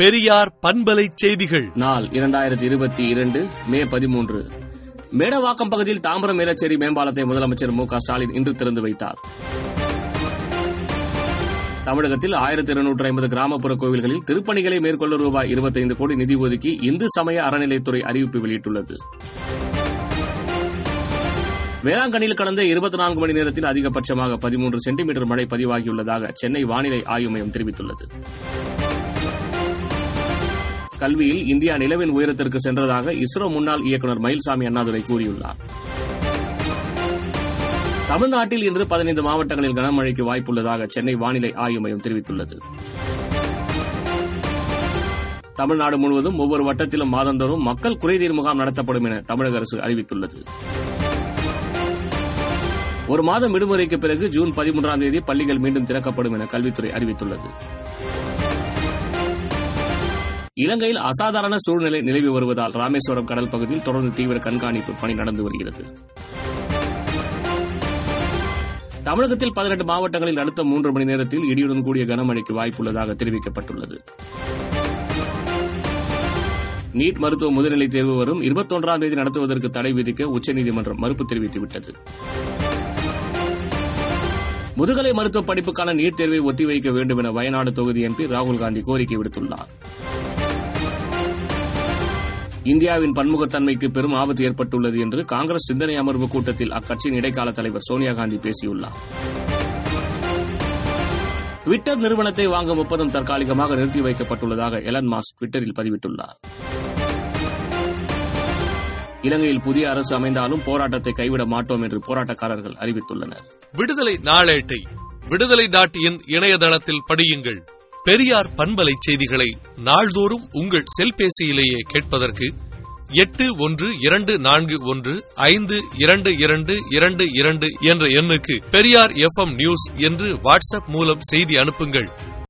பெரியார் பண்பலை செய்திகள். நாள் இரண்டாயிரத்தி இருபத்தி இரண்டு மே பதிமூன்று. மேடவாக்கம் பகுதியில் தாம்பரம் மேலச்சேரி மேம்பாலத்தை முதலமைச்சர் மு ஸ்டாலின் இன்று திறந்து வைத்தார். தமிழகத்தில் ஆயிரத்தி இருநூற்று ஐம்பது கிராமப்புற கோவில்களில் திருப்பணிகளை மேற்கொள்ள ரூபாய் இருபத்தைந்து கோடி நிதி ஒதுக்கி இந்து சமய அறநிலைத்துறை அறிவிப்பு வெளியிட்டுள்ளது. வேளாங்கண்ணியில் கடந்த இருபத்தி நான்கு மணி நேரத்தில் அதிகபட்சமாக பதிமூன்று சென்டிமீட்டர் மழை பதிவாகியுள்ளதாக சென்னை வானிலை ஆய்வு மையம் தெரிவித்துள்ளது. கல்வியில் இந்தியா நிலவின் உயரத்திற்கு சென்றதாக இஸ்ரோ முன்னாள் இயக்குநர் மயில்சாமி அண்ணாதுரை கூறியுள்ளார். தமிழ்நாட்டில் இன்று பதினைந்து மாவட்டங்களில் கனமழைக்கு வாய்ப்புள்ளதாக சென்னை வானிலை ஆய்வு மையம் தெரிவித்துள்ளது. தமிழ்நாடு முழுவதும் ஒவ்வொரு வட்டத்திலும் மாதந்தோறும் மக்கள் குறைதீர் முகாம் நடத்தப்படும் என தமிழக அரசு அறிவித்துள்ளது. ஒரு மாதம் விடுமுறைக்கு பிறகு ஜூன் பதிமூன்றாம் தேதி பள்ளிகள் மீண்டும் திறக்கப்படும் என கல்வித்துறை அறிவித்துள்ளது. இலங்கையில் அசாதாரண சூழ்நிலை நிலவி வருவதால் ராமேஸ்வரம் கடல் பகுதியில் தொடர்ந்து தீவிர கண்காணிப்பு பணி நடந்து வருகிறது. தமிழகத்தில் பதினெட்டு மாவட்டங்களில் அடுத்த மூன்று மணி நேரத்தில் இடியுடன் கூடிய கனமழைக்கு வாய்ப்புள்ளதாக தெரிவிக்கப்பட்டுள்ளது. நீட் மருத்துவ முதுநிலை தேர்வு வரும் இருபத்தொன்றாம் தேதி நடத்துவதற்கு தடை விதிக்க உச்சநீதிமன்றம் மறுப்பு தெரிவித்துவிட்டது. முதுகலை மருத்துவ படிப்புக்கான நீட் தேர்வை ஒத்திவைக்க வேண்டும் என வயநாடு தொகுதி எம்பி ராகுல் காந்தி கோரிக்கை விடுத்துள்ளார். இந்தியாவின் பன்முகத்தன்மைக்கு பெரும் ஆபத்து ஏற்பட்டுள்ளது என்று காங்கிரஸ் சிந்தனை அமர்வு கூட்டத்தில் அக்கட்சியின் இடைக்கால தலைவர் சோனியா காந்தி பேசியுள்ளார். ட்விட்டர் நிறுவனத்தை வாங்கும் ஒப்பந்தம் தற்காலிகமாக நிறுத்தி வைக்கப்பட்டுள்ளதாக எலன் மாஸ்க் ட்விட்டரில் பதிவிட்டுள்ளார். இலங்கையில் புதிய அரசு அமைந்தாலும் போராட்டத்தை கைவிட மாட்டோம் என்று போராட்டக்காரர்கள் அறிவித்துள்ளனர். விடுதலை நாளேட்டை விடுதலை டாட் இன் இணையதளத்தில் படியுங்கள். பெரியார் பண்பலை செய்திகளை நாள்தோறும் உங்கள் செல்பேசியிலேயே கேட்பதற்கு எட்டு ஒன்று இரண்டு நான்கு ஒன்று ஐந்து இரண்டு இரண்டு இரண்டு இரண்டு என்ற எண்ணுக்கு பெரியார் எஃப் நியூஸ் என்று வாட்ஸ்அப் மூலம் செய்தி அனுப்புங்கள்.